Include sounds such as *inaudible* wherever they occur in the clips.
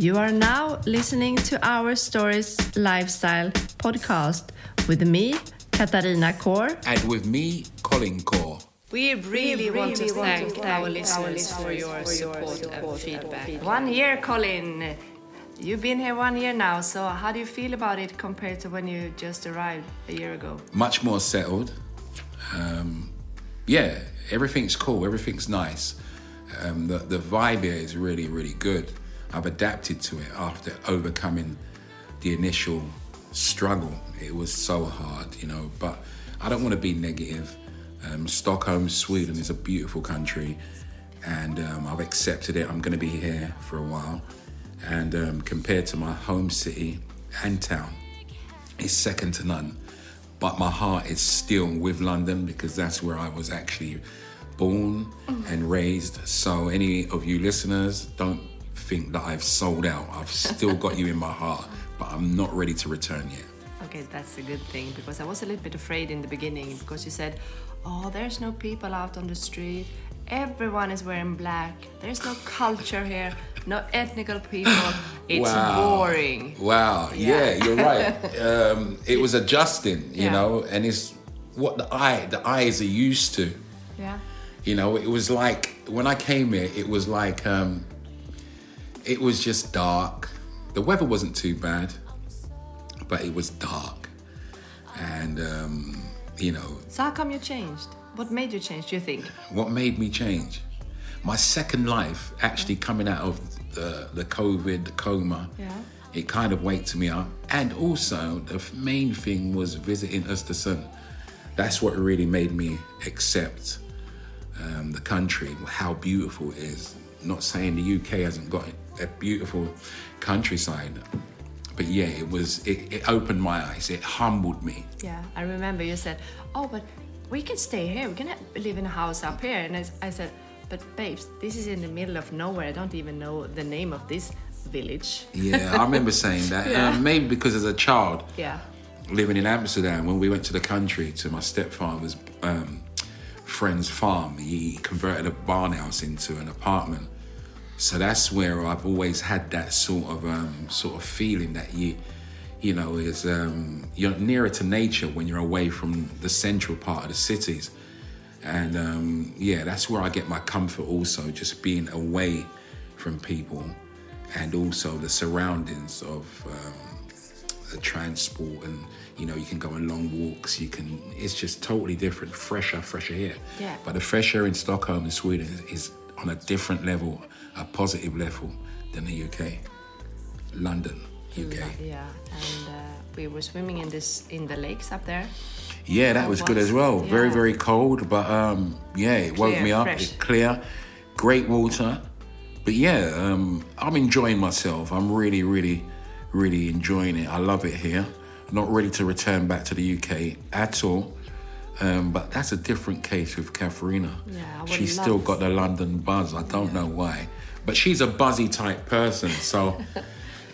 You are now listening to our Stories Lifestyle podcast with me, Katharina Kaur. And with me, Colin Core. We really, want to thank our listeners for your support and feedback. One year, Colin. You've been here one year now, so how do you feel about it compared to when you just arrived a year ago? Much more settled. Um, yeah, everything's cool, everything's nice. Um, the, the vibe here is really, really good. I've adapted to it after overcoming the initial struggle. It was so hard, you know, but I don't want to be negative. Um, Stockholm, Sweden is a beautiful country, and um, I've accepted it. I'm going to be here for a while. And um, compared to my home city and town, it's second to none. But my heart is still with London because that's where I was actually born and raised. So, any of you listeners, don't think that I've sold out. I've still got you in my heart, but I'm not ready to return yet. Okay, that's a good thing because I was a little bit afraid in the beginning because you said, "Oh, there's no people out on the street. Everyone is wearing black. There's no culture here. No ethnical people. It's boring." Wow. Yeah. Yeah, you're right. *laughs* um, it was adjusting, you Yeah. know, and it's what the eye, the eyes are used to. Yeah. You know, it was like when I came here, it was like um, it was just dark. The weather wasn't too bad, but it was dark, and um, you know So how come you changed? What made you change? Do you think? what made me change. My second life, actually coming out of the the COVID the coma, Yeah. it kind of waked me up, and also the main thing was visiting Östersund. That's what really made me accept um, the country, how beautiful it is. Not saying the UK hasn't got a beautiful countryside, but yeah, it was. It, it opened my eyes. It humbled me. Yeah, I remember you said, "Oh, but we can stay here. We can live in a house up here." And I said, "But babes, this is in the middle of nowhere. I don't even know the name of this village." Yeah, I remember *laughs* saying that. Yeah. Um, maybe because as a child, Yeah. living in Amsterdam, when we went to the country to my stepfather's um, friend's farm, he converted a barn house into an apartment. So that's where I've always had that sort of um, sort of feeling that you, you know, is um, you're nearer to nature when you're away from the central part of the cities, and um, yeah, that's where I get my comfort. Also, just being away from people, and also the surroundings of. Um, the transport and you know you can go on long walks you can it's just totally different fresher fresher here Yeah. but the fresh air in stockholm in sweden is, is on a different level a positive level than the uk london uk Yeah, and uh, we were swimming in this in the lakes up there. yeah that was good as well. Very yeah. very cold but um yeah it woke me up. Fresh. It's clear. Great water. But yeah um i'm enjoying myself. I'm really really really enjoying it. I love it here. Not ready to return back to the uk at all. Um, but that's a different case with Katharina. Yeah, I would she's still got the London buzz. I don't know why, but she's a buzzy type person, so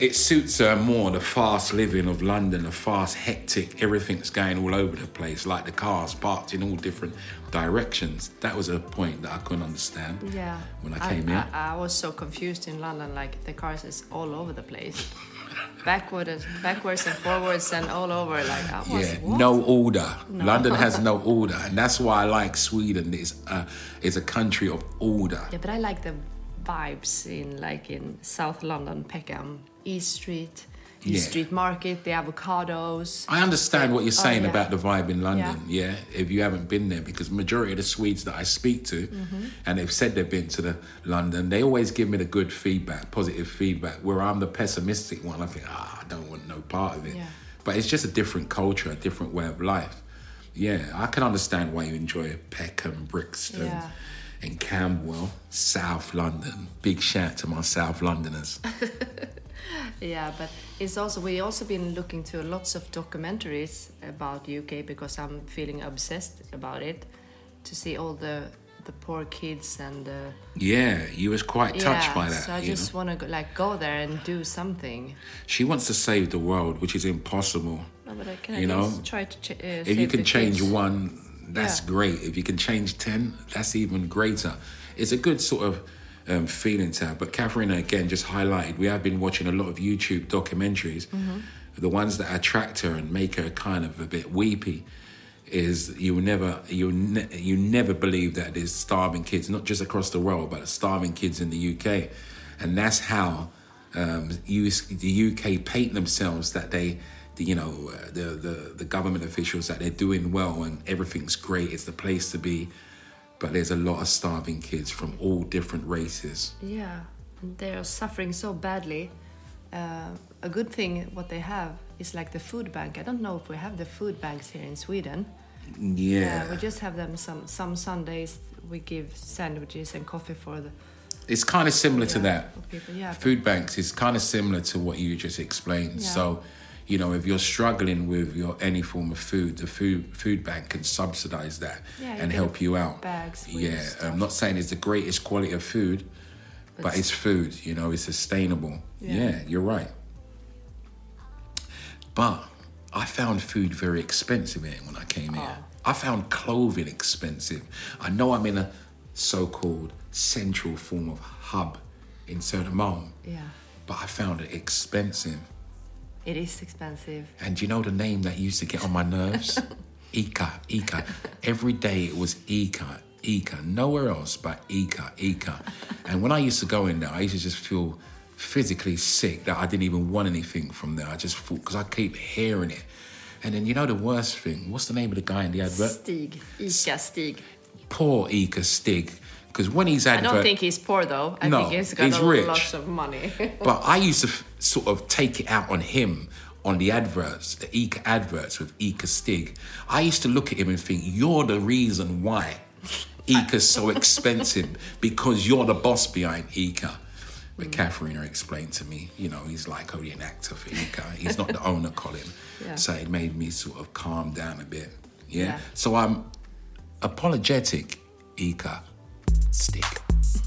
it suits her more. The fast living of London, the fast, hectic, everything's going all over the place, like the cars parked in all different directions. That was a point that I couldn't understand. Yeah. When I came here. I, I was so confused in London. Like the cars is all over the place, backwards, backwards and forwards and all over. Like I was. Yeah, what? no order. London has no order, and that's why I like Sweden. It's a, it's a country of order. Yeah, but I like the vibes in like in South London, Peckham, East Street, East Yeah. Street Market, the avocados. I understand what you're saying yeah. about the vibe in London, yeah. If you haven't been there, because majority of the Swedes that I speak to, Mm-hmm. and they've said they've been to the London, they always give me the good feedback, positive feedback. Where I'm the pessimistic one, I think, ah, I don't want no part of it. Yeah. But it's just a different culture, a different way of life. Yeah, I can understand why you enjoy Peckham, Brixton, Yeah. And Camberwell, South London. Big shout to my South Londoners. *laughs* Yeah, but it's also we also been looking to lots of documentaries about UK because I'm feeling obsessed about it to see all the the poor kids and the yeah, you was quite touched yeah, by that. So I just want to like go there and do something. She wants to save the world, which is impossible. No, but I can You know, try to ch- uh, If you can change kids. one, that's Yeah. great. If you can change 10, that's even greater. It's a good sort of um, feeling to her. But Catherine, again, just highlighted, we have been watching a lot of YouTube documentaries. The ones that attract her and make her kind of a bit weepy is you never you ne- you never believe that there's starving kids not just across the world but starving kids in the UK and that's how um, US, the UK paint themselves that they the, you know uh, the, the the government officials that they're doing well and everything's great it's the place to be but there's a lot of starving kids from all different races Yeah, they are suffering so badly. Uh, a good thing what they have is like the food bank. I don't know if we have the food banks here in Sweden. yeah Uh, we just have them some some Sundays. We give sandwiches and coffee for the it's kind of similar to that people, yeah. food banks is kind of similar to what you just explained Yeah. so you know if you're struggling with your any form of food the food food bank can subsidize that Yeah, and help you out bags yeah stuff. i'm not saying it's the greatest quality of food but, But it's food you know it's sustainable Yeah. yeah you're right but i found food very expensive here when i came here Oh. i found clothing expensive i know i'm in a so-called central form of hub in Södermalm, yeah. but I found it expensive. It is expensive. And you know the name that used to get on my nerves? *laughs* ICA, ICA. Every day it was ICA, ICA. Nowhere else but ICA, ICA. And when I used to go in there, I used to just feel physically sick that I didn't even want anything from there. I just thought, because I keep hearing it. And then you know the worst thing? What's the name of the guy in the advert? Stig, Ica Stig. Poor ICA Stig. Because when he's advert, I don't think he's poor though. I No, think he's got he's a rich. lot of money. *laughs* But I used to f- sort of take it out on him on the adverts, the ICA adverts with ICA Stig. I used to look at him and think, you're the reason why ICA's so *laughs* expensive because you're the boss behind ICA. But Katharina explained to me, you know, he's like only an actor for ICA. He's not the *laughs* owner, Colin. Yeah. So it made me sort of calm down a bit. Yeah. Yeah. So I'm apologetic, ICA Stig.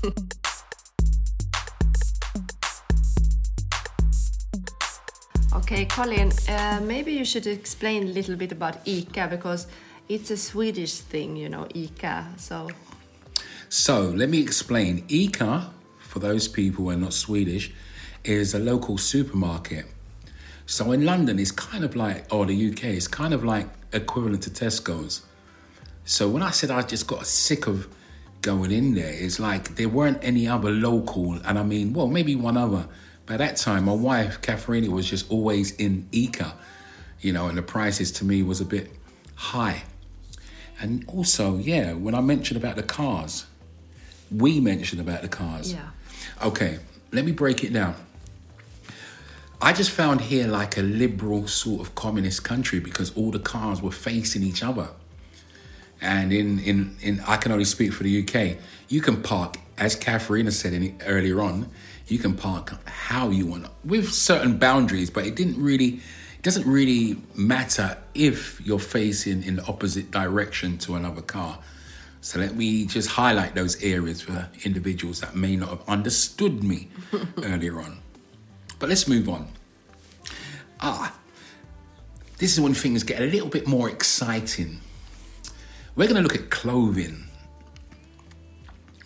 *laughs* okay, Colin, uh, maybe you should explain a little bit about Ica because it's a Swedish thing, you know, Ica. So, So let me explain. ICA, for those people who are not Swedish, is a local supermarket. So in London, it's kind of like, or the UK, it's kind of like equivalent to Tesco's. So when I said I just got sick of going in there, it's like there weren't any other local, and I mean, well, maybe one other. By that time, my wife, Katharina, was just always in ICA, you know, and the prices to me was a bit high. And also, yeah, when I mentioned about the cars, we mentioned about the cars. Yeah. Okay, let me break it down. I just found here like a liberal sort of communist country because all the cars were facing each other. And in, in, in I can only speak for the UK. You can park, as Katharina said in, earlier on, you can park how you want with certain boundaries, but it didn't really it doesn't really matter if you're facing in the opposite direction to another car. So let me just highlight those areas for individuals that may not have understood me *laughs* earlier on. But let's move on. Ah, this is when things get a little bit more exciting. We're going to look at clothing.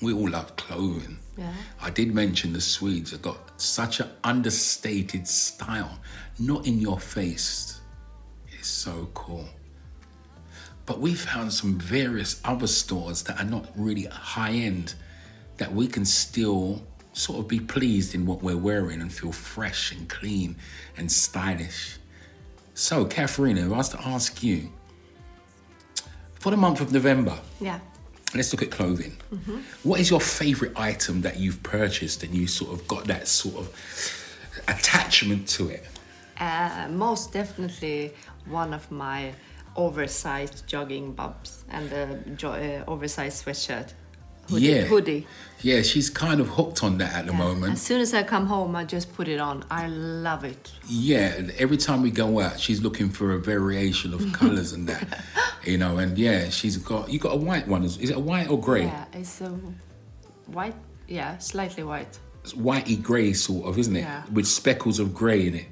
We all love clothing. Yeah. I did mention the Swedes have got such an understated style, not in your face. It's so cool. But we found some various other stores that are not really high end that we can still sort of be pleased in what we're wearing and feel fresh and clean and stylish. So, Katharina, if I was to ask you for the month of November, yeah. let's look at clothing. What is your favorite item that you've purchased and you sort of got that sort of attachment to it? Uh, most definitely one of my oversized jogging bobs and the jo- uh, oversized sweatshirt. Hoodie. Yeah. Hoodie. Yeah, she's kind of hooked on that at the Yeah. moment. As soon as I come home, I just put it on. I love it. Yeah, every time we go out, she's looking for a variation of colours and that, *laughs* you know. And yeah, she's got you got a white one. Is it a white or grey? Yeah, it's a white. Yeah, slightly white. It's whitey grey sort of, isn't it? Yeah. With speckles of grey in it.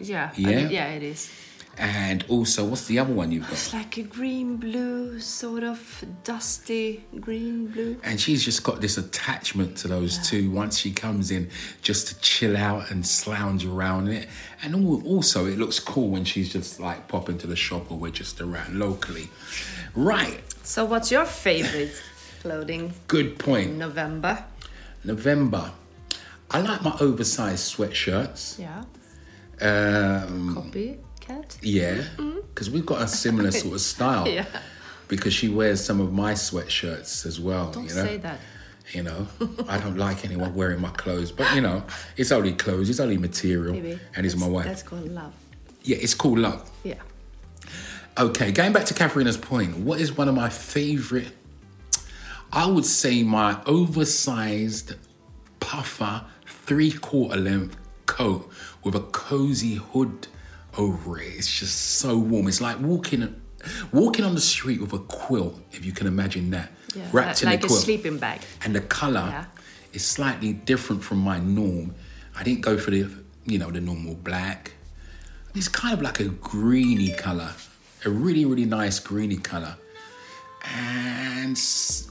Yeah. I Yeah? mean, yeah, it is. And also, what's the other one you've got? It's like a green blue, sort of dusty green blue. And she's just got this attachment to those two once she comes in just to chill out and lounge around it. And also, it looks cool when she's just like pop into the shop or we're just around locally. Right, So, what's your favorite *laughs* clothing good point. November? November. I like my oversized sweatshirts. Yeah. Um, Yeah, because we've got a similar *laughs* sort of style. Yeah. Because she wears some of my sweatshirts as well. Don't you know? say that. You know, I don't like anyone wearing my clothes, but you know, it's only clothes, it's only material, Baby. and it's my wife. That's called love. Yeah, it's called love. Yeah. Okay, going back to Katharina's point, what is one of my favorite? I would say my oversized puffer three quarter length coat with a cozy hood over it. It's just so warm. It's like walking walking on the street with a quilt, if you can imagine that. Yeah. Wrapped in like a a quilt. sleeping bag. and the color Yeah. is slightly different from my norm. I didn't go for the you know the normal black. It's kind of like a greeny color, a really really nice greeny color. And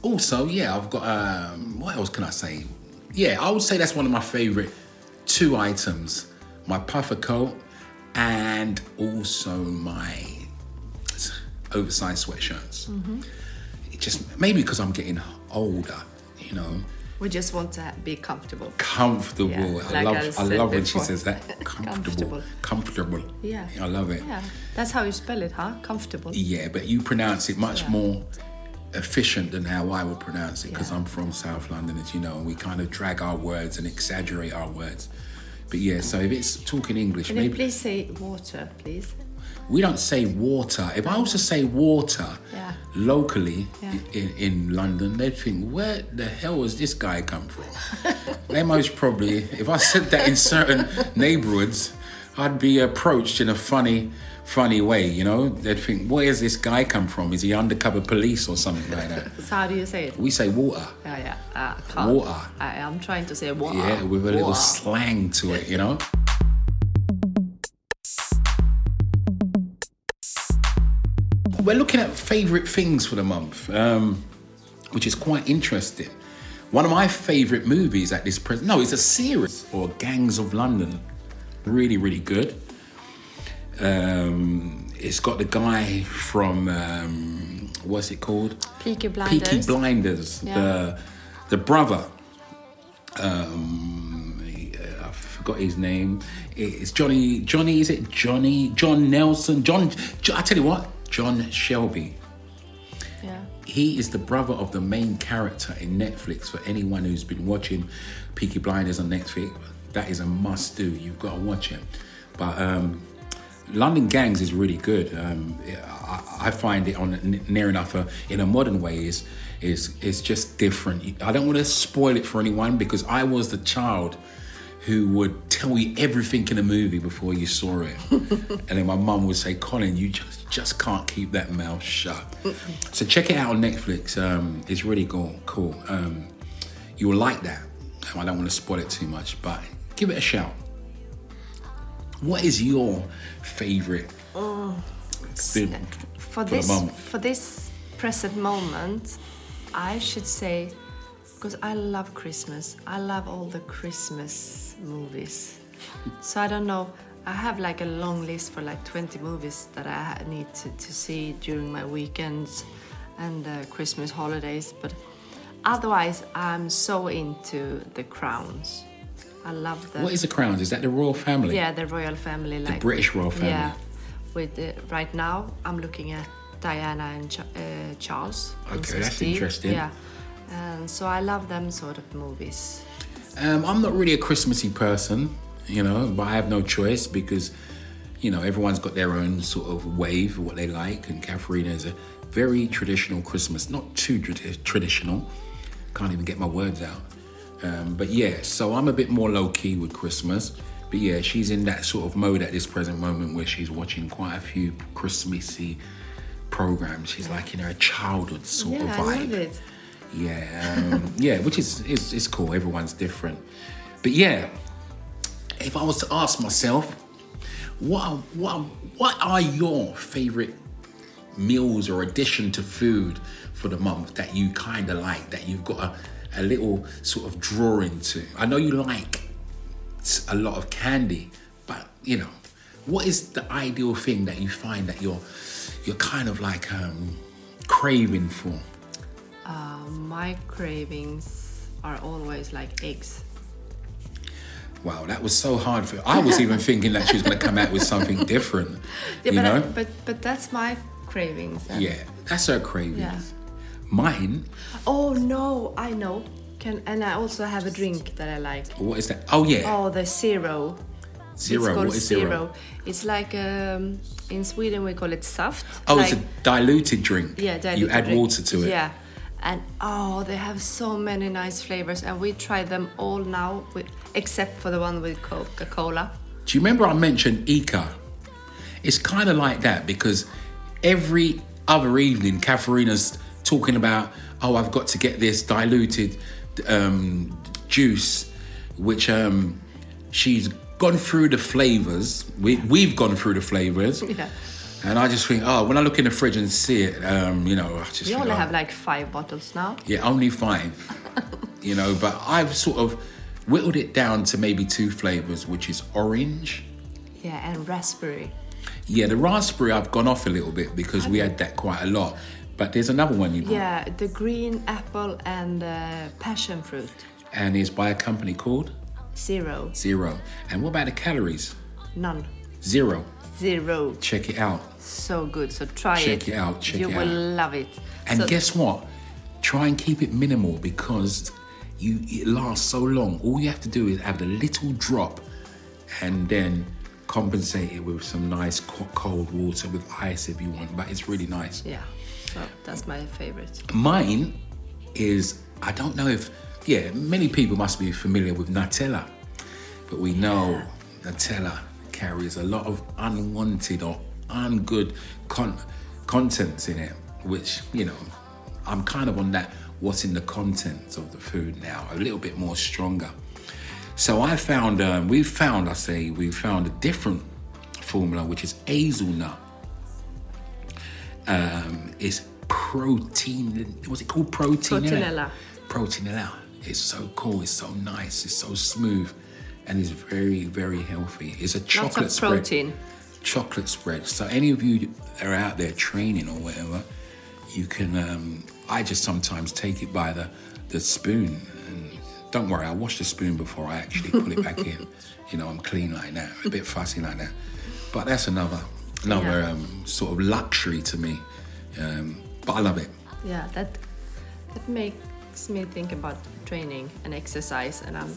also, yeah, I've got um, what else can I say? Yeah, I would say that's one of my favorite two items: my puffer coat and also my oversized sweatshirts. It just maybe because I'm getting older, you know, We just want to be comfortable. comfortable. Yeah, I like love I I, love when she says that. *laughs* Comfortable. Comfortable. Comfortable. Yeah. I love it. Yeah. That's how you spell it, huh? Comfortable. Yeah, but you pronounce it much Yeah. more efficient than how I will pronounce it because Yeah. I'm from South London, as you know, and we kind of drag our words and exaggerate our words. But yeah, so if it's talking English, Can maybe please say water, please? we don't say water. If I was to say water Yeah. locally Yeah. in, in London, they'd think, where the hell has this guy come from? *laughs* they most probably, if I said that in certain neighborhoods, I'd be approached in a funny, funny way, you know? They'd think, where has this guy come from? Is he undercover police or something like that? *laughs* So how do you say it? We say water. Yeah, yeah. Uh. Water. I am trying to say water. Yeah, with a little slang to it, you know? We're looking at favourite things for the month, um, which is quite interesting. One of my favourite movies at this present, no, it's a series, or Gangs of London. Really, really good. Um, it's got the guy from, um, what's it called? Peaky Blinders. Peaky Blinders, Yeah. the the brother. Um, uh, I forgot his name. It's Johnny. Johnny is it Johnny? John Nelson. John. Jo- I tell you what, John Shelby. Yeah. He is the brother of the main character in Netflix. For anyone who's been watching Peaky Blinders on Netflix, that is a must do. You've got to watch it. But um, London Gangs is really good. Um, I, I find it on near enough a, in a modern way is is is just different. I don't want to spoil it for anyone because I was the child who would tell you everything in a movie before you saw it, *laughs* and then my mum would say, "Colin, you just just can't keep that mouth shut." *laughs* so check it out on Netflix. Um, it's really cool. Cool. Um, you'll like that. I don't want to spoil it too much, but give it a shout. What is your favorite thing For the this for this present moment, I should say because I love Christmas. I love all the Christmas movies. so I don't know. I have like a long list for like 20 movies that I need to, to see during my weekends and uh, Christmas holidays. But otherwise, I'm so into The Crowns. I love the What is the crown? Is that the royal family? yeah the royal family like British royal family. Yeah, with the, right now I'm looking at Diana and uh, Charles. Okay, that's interesting. Yeah, and so I love them sort of movies. Um, I'm not really a Christmassy person, you know, but I have no choice because, you know, everyone's got their own sort of wave of what they like, and Katharina is a very traditional Christmas, not too tradi- traditional. Can't even get my words out. Um, but yeah, so I'm a bit more low key with Christmas. But yeah, she's in that sort of mode at this present moment where she's watching quite a few Christmassy programs. She's like in her childhood sort yeah, of I vibe. love it. Yeah, um, *laughs* yeah, which is, is is cool. Everyone's different, but yeah, if I was to ask myself, what are, what are, what are your favorite meals or addition to food for the month that you kind of like that you've got a, a little sort of drawing to? I know you like a lot of candy, but you know, what is the ideal thing that you find that you're you're kind of like um, craving for? My cravings are always like eggs. Wow, that was so hard for. You. I was even *laughs* thinking that she was going to come out with something different. Yeah, you but, I- know? but but that's my cravings. and- yeah, that's her cravings. Yeah. Mine. Oh no, I know. Can and I also have a drink that I like. What is that? Oh yeah, Oh, the zero. zero. It's called What is zero? It's like um, in Sweden we call it saft. Oh, like, it's a diluted drink. yeah, diluted You add drink. water to it. Yeah, and oh, they have so many nice flavors, and we try them all now, with, except for the one with Coca Cola. Do you remember I mentioned ICA? It's kind of like that because every other evening, Katharina's talking about, oh, I've got to get this diluted um, juice, which um, she's gone through the flavors. We, we've gone through the flavors. *laughs* Yeah. And I just think, oh, when I look in the fridge and see it, um, you know, I just think, only oh, have like five bottles now. yeah, only five. *laughs* you know, but I've sort of whittled it down to maybe two flavors, which is orange. Yeah, and raspberry. Yeah, the raspberry I've gone off a little bit because we had that quite a lot. But there's another one you bought, Yeah, the green apple and uh, passion fruit. and it's by a company called Zero. Zero. And what about the calories? None. Zero. Zero. Check it out. So good. So try Check it. Check it out, check you it out. You will love it. And So- guess what? Try and keep it minimal because you it lasts so long. All you have to do is add a little drop and then compensate it with some nice cold water with ice if you want. But it's really nice. Yeah. So that's my favorite. Mine is I don't know if yeah, many people must be familiar with Nutella, but we know Nutella carries a lot of unwanted or ungood con- contents in it, which you know I'm kind of on that what's in the contents of the food now, a little bit more stronger. So I found um, we found I say we found a different formula which is hazelnut um, is protein. What's it called? Protein. Proteinella. Proteinella. It's so cool. It's so nice. It's so smooth, and it's very, very healthy. It's a Lots chocolate of spread. protein. Chocolate spread. So any of you that are out there training or whatever, you can. Um, I just sometimes take it by the the spoon. And don't worry, I wash the spoon before I actually put it back in. *laughs* You know, I'm clean like that. A bit fussy like that. But that's another another Yeah. um, sort of luxury to me. Um, but I love it. Yeah, that that makes me think about training and exercise. And um,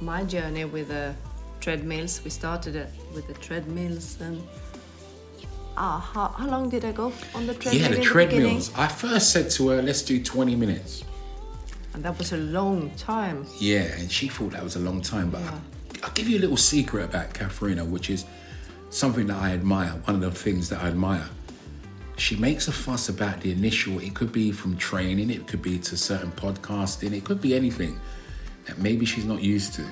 my journey with the treadmills. We started it with the treadmills and. Ah, how, how long did I go on the treadmill? Yeah, the treadmills. I first said to her, let's do 20 minutes. And that was a long time. Yeah, and she thought that was a long time. But Yeah. I, will give you a little secret about Katharina, which is something that I admire. One of the things that I admire. She makes a fuss about the initial. It could be from training, it could be to certain podcasting, it could be anything that maybe she's not used to.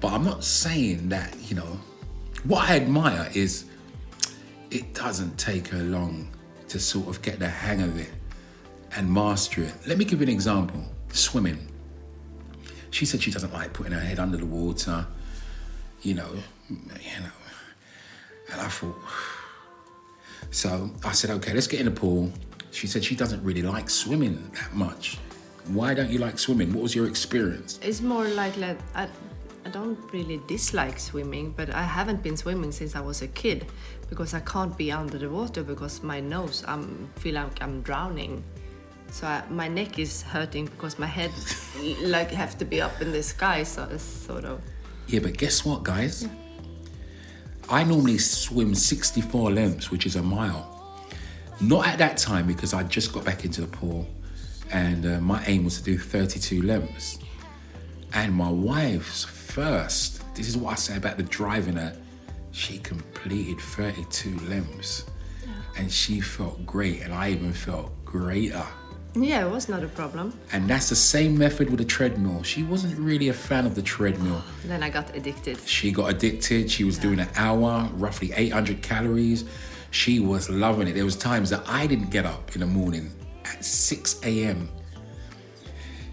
But I'm not saying that, you know, what I admire is it doesn't take her long to sort of get the hang of it and master it. Let me give you an example swimming. She said she doesn't like putting her head under the water, you know, you know. And I thought, *sighs* so I said, okay, let's get in the pool. She said she doesn't really like swimming that much. Why don't you like swimming? What was your experience? It's more like that. I, I don't really dislike swimming, but I haven't been swimming since I was a kid because I can't be under the water because my nose, I feel like I'm drowning. So I, my neck is hurting because my head *laughs* like have to be up in the sky. So it's sort of Yeah, but guess what, guys? I normally swim 64 lengths, which is a mile. Not at that time because I just got back into the pool and uh, my aim was to do 32 lengths. And my wife's first, this is what I say about the driving her, she completed 32 lengths and she felt great and I even felt greater Yeah, it was not a problem. And that's the same method with the treadmill. She wasn't really a fan of the treadmill. *gasps* Then I got addicted. She got addicted. She was doing an hour, roughly 800 calories. She was loving it. There was times that I didn't get up in the morning at 6 a.m.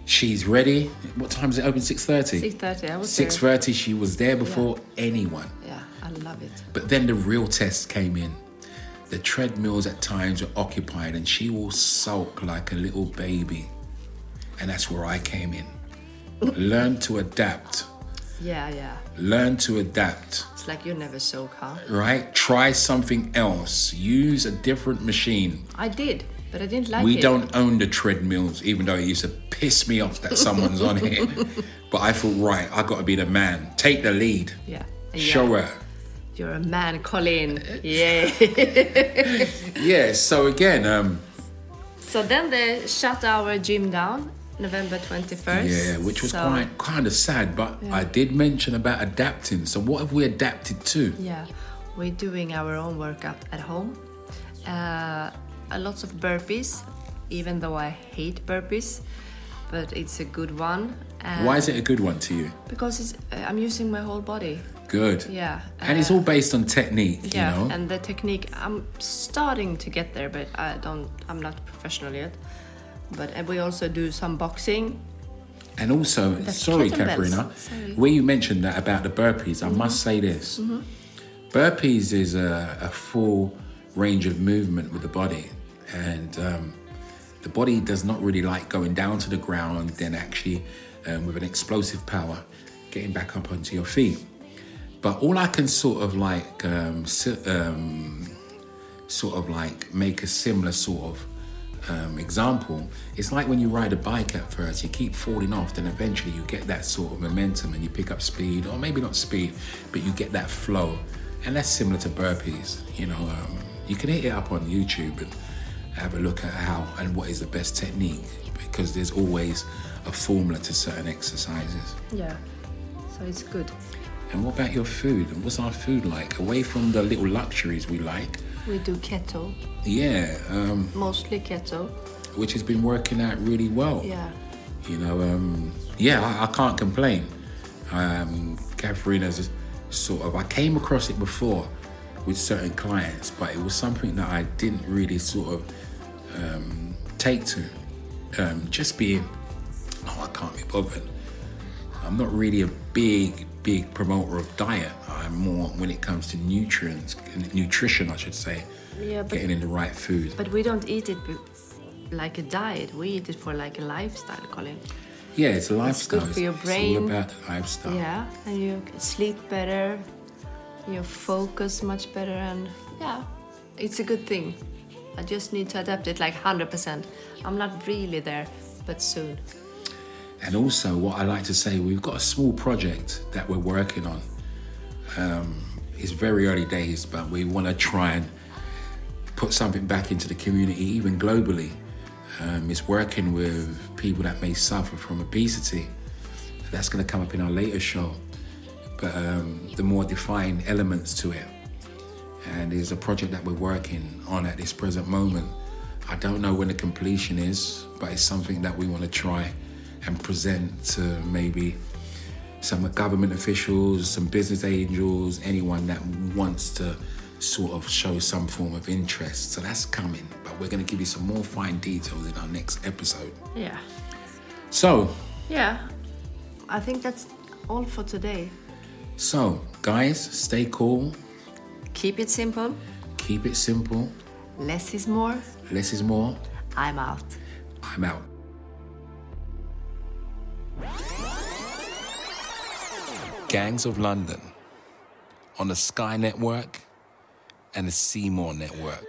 She's ready. What time is it open? 6.30? 6.30, I was there. 6.30, she was there before anyone. Yeah, I love it. But then the real test came in. The treadmills at times were occupied and she will sulk like a little baby. And that's where I came in. Learn to adapt. Yeah, yeah. Learn to adapt, It's like you never soak, huh? right? Try something else. Use a different machine. I did, but I didn't like We it. We don't own the treadmills, even though it used to piss me off that someone's on it. *laughs* But I thought, right, I got to be the man. Take the lead. Yeah. yeah. Show her. You're a man, Colin. *laughs* Yeah. *laughs* Yeah. So again, um, so then they shut our gym down November 21st. Yeah, which was So- quite kind of sad. But I did mention about adapting. So what have we adapted to? Yeah, we're doing our own workout at home. Uh, a lots of burpees, even though I hate burpees, but it's a good one. Why is it a good one to you? Because it's, uh, I'm using my whole body. Good. Yeah. And it's uh, all based on technique, yeah, you know. and the technique I'm starting to get there, but I don't. I'm not professional yet. But we also do some boxing. And also, sorry. Katharina, Sorry. Mm-hmm. where you mentioned that about the burpees, I must say this: burpees is a, a full range of movement with the body, and um, the body does not really like going down to the ground, then actually, um, with an explosive power, getting back up onto your feet. But all I can sort of like, um, um, sort of like make a similar sort of um, example. It's like when you ride a bike at first, you keep falling off, then eventually you get that sort of momentum and you pick up speed, or maybe not speed, but you get that flow. And that's similar to burpees. You know, um, you can hit it up on YouTube and have a look at how and what is the best technique because there's always a formula to certain exercises. Yeah. So it's good. And what about your food? And what's our food like? Away from the little luxuries we like, We do keto, yeah, um, mostly keto. which has been working out really well. Yeah. You know, um, yeah, I, I can't complain. Um, Katharina's sort of, I came across it before with certain clients, but it was something that I didn't really sort of um, take to. Um, just being, oh, I can't be bothered. I'm not really a big, big promoter of diet. I'm more when it comes to nutrients, nutrition, I should say. Yeah, but- getting in the right food. But we don't eat it like a diet. We eat it for like a lifestyle, Colin. Yeah, it's a lifestyle. good for your brain. It's all about the lifestyle. Yeah, and you sleep better, you focus much better, and yeah, it's a good thing. I just need to adapt it like 100%. I'm not really there, but soon. And also, what I like to say, we've got a small project that we're working on. Um, it's very early days, but we want to try and put something back into the community, even globally. Um, it's working with people that may suffer from obesity. That's going to come up in our later show. But um, the more defined elements to it. And there's a project that we're working on at this present moment. I don't know when the completion is, but it's something that we want to try and present to maybe some government officials, some business angels, anyone that wants to sort of show some form of interest. So that's coming, but we're going to give you some more fine details in our next episode. Yeah. So, Yeah, I think that's all for today. so guys, stay cool, Keep it simple, keep it simple, less is more. less is more. I'm out. I'm out. Gangs of London on the Sky Network and the C More Network.